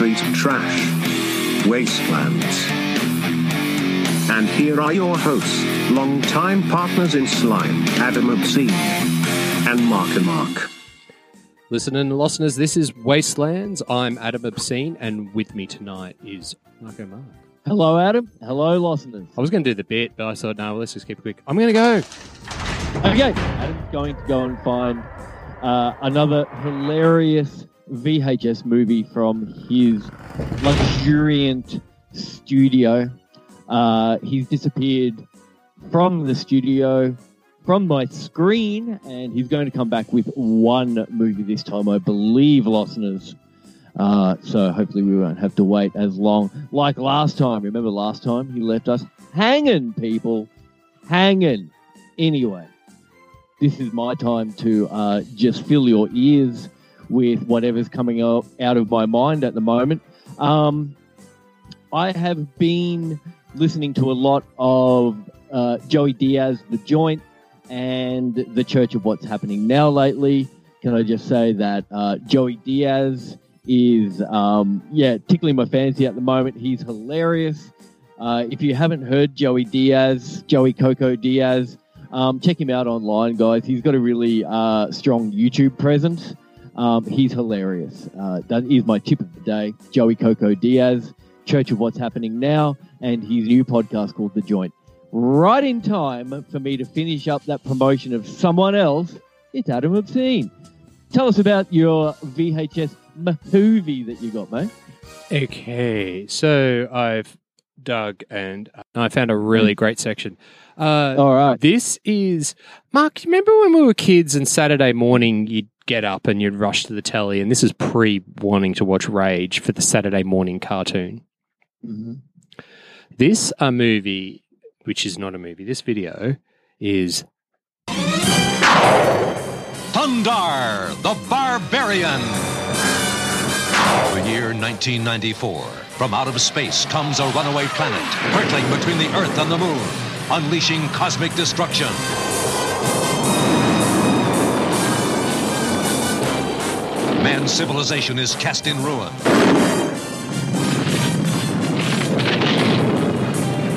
rock, street trash, wastelands. And here are your hosts, longtime partners in slime, Adam Obscene and Mark and Mark. Listening and listeners, this is Wastelands. I'm Adam Obscene, and with me tonight is Marco Mark. Hello, Adam. Hello, listeners. I was going to do the bit, but I thought, no, let's just keep it quick. I'm going to go. Okay, Adam's going to go and find uh, another hilarious VHS movie from his luxuriant studio. Uh, he's disappeared from the studio, from my screen, and he's going to come back with one movie this time, I believe, listeners. Uh, so hopefully we won't have to wait as long like last time. Remember last time he left us hanging, people, hanging. Anyway, this is my time to uh, just fill your ears with whatever's coming out, of my mind at the moment. Um, I have been listening to a lot of uh, Joey Diaz, The Joint, and The Church of What's Happening Now lately. Can I just say that uh, Joey Diaz is, um, yeah, tickling my fancy at the moment. He's hilarious. Uh, if you haven't heard Joey Diaz, Joey Coco Diaz, um, check him out online, guys. He's got a really uh, strong YouTube presence. Um, he's hilarious. Uh, my tip of the day. Joey Coco Diaz, Church of What's Happening Now, and his new podcast called The Joint. Right in time for me to finish up that promotion of someone else, it's Adam Obscene. Tell us about your VHS movie that you got, mate. Okay, so I've dug and I found a really great section. Uh, All right. This is Mark. You remember when we were kids and Saturday morning you'd get up and you'd rush to the telly, and this is pre wanting to watch Rage for the Saturday morning cartoon. Mm-hmm. This a movie, which is not a movie. This video is Thundarr, the Barbarian. The year 1994. From out of space comes a runaway planet, hurtling between the Earth and the Moon, unleashing cosmic destruction. Man's civilization is cast in ruin.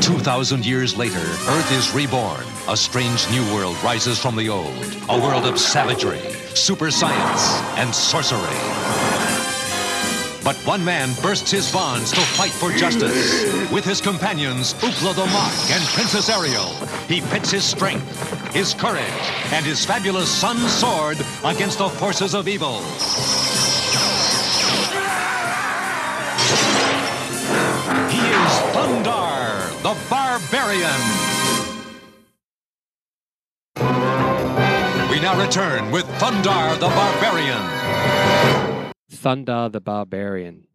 2,000 years later, Earth is reborn. A strange new world rises from the old. A world of savagery, super science, and sorcery. But one man bursts his bonds to fight for justice. With his companions, Ookla the Mok and Princess Ariel, he pits his strength, his courage, and his fabulous sun sword against the forces of evil. He is Thundarr, the Barbarian. We now return with Thundarr the Barbarian. Thundarr the Barbarian.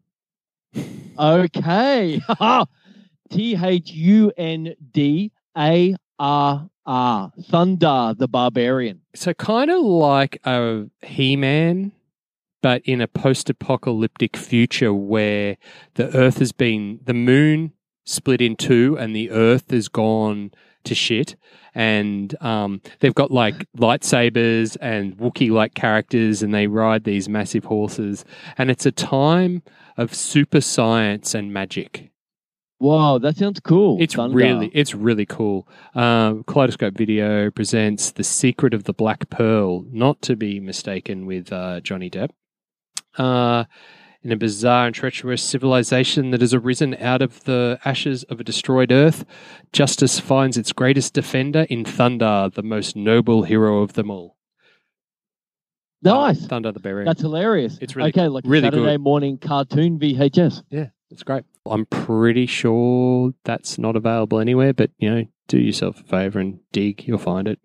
Okay. T H U N D A R R. Thundarr the Barbarian. So kind of like a He-Man, but in a post-apocalyptic future where the Earth has been the moon split in two and the Earth has gone to shit, and um, they've got like lightsabers and Wookiee-like characters, and they ride these massive horses, and it's a time of super science and magic. Wow, that sounds cool. It's Thundarr. really, it's really cool. Um, Kaleidoscope Video presents "The Secret of the Black Pearl," not to be mistaken with uh, Johnny Depp. Uh, in a bizarre and treacherous civilization that has arisen out of the ashes of a destroyed Earth, justice finds its greatest defender in Thundarr, the most noble hero of them all. nice. Thundarr the Barbarian. That's hilarious. It's really okay, like a really Saturday good. morning cartoon VHS. Yeah, it's great. I'm pretty sure that's not available anywhere, but you know, do yourself a favor and dig, you'll find it.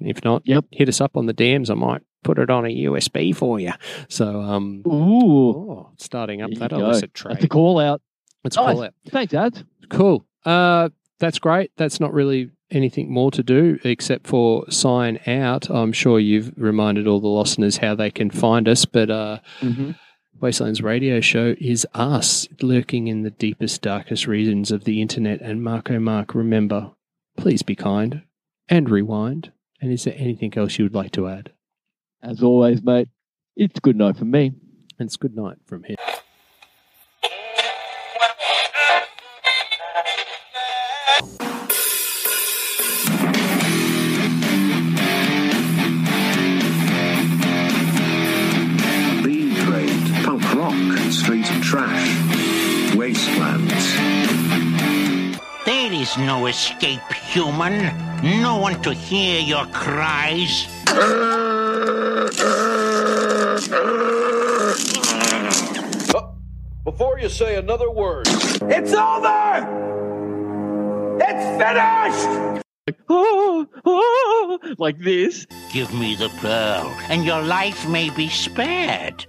If not, Yep. hit us up on the DMs. I might put it on a USB for you. So, um, Ooh, oh, starting up there that illicit That's a call out. Let's Nice. call it. Thanks, Ad. Cool. Uh, that's great. That's not really anything more to do except for sign out. I'm sure you've reminded all the listeners how they can find us, but uh, Mm-hmm. Wastelands Radio Show is us lurking in the deepest, darkest regions of the internet. And Marco Mark, remember, please be kind and rewind. And is there anything else you would like to add? As always, mate, it's good night from me. And it's good night from here. trash, wastelands. There is no escape, human. No one to hear your cries. Oh, before you say another word, It's over! It's finished! oh, oh, like this. Give me the pearl, and your life may be spared.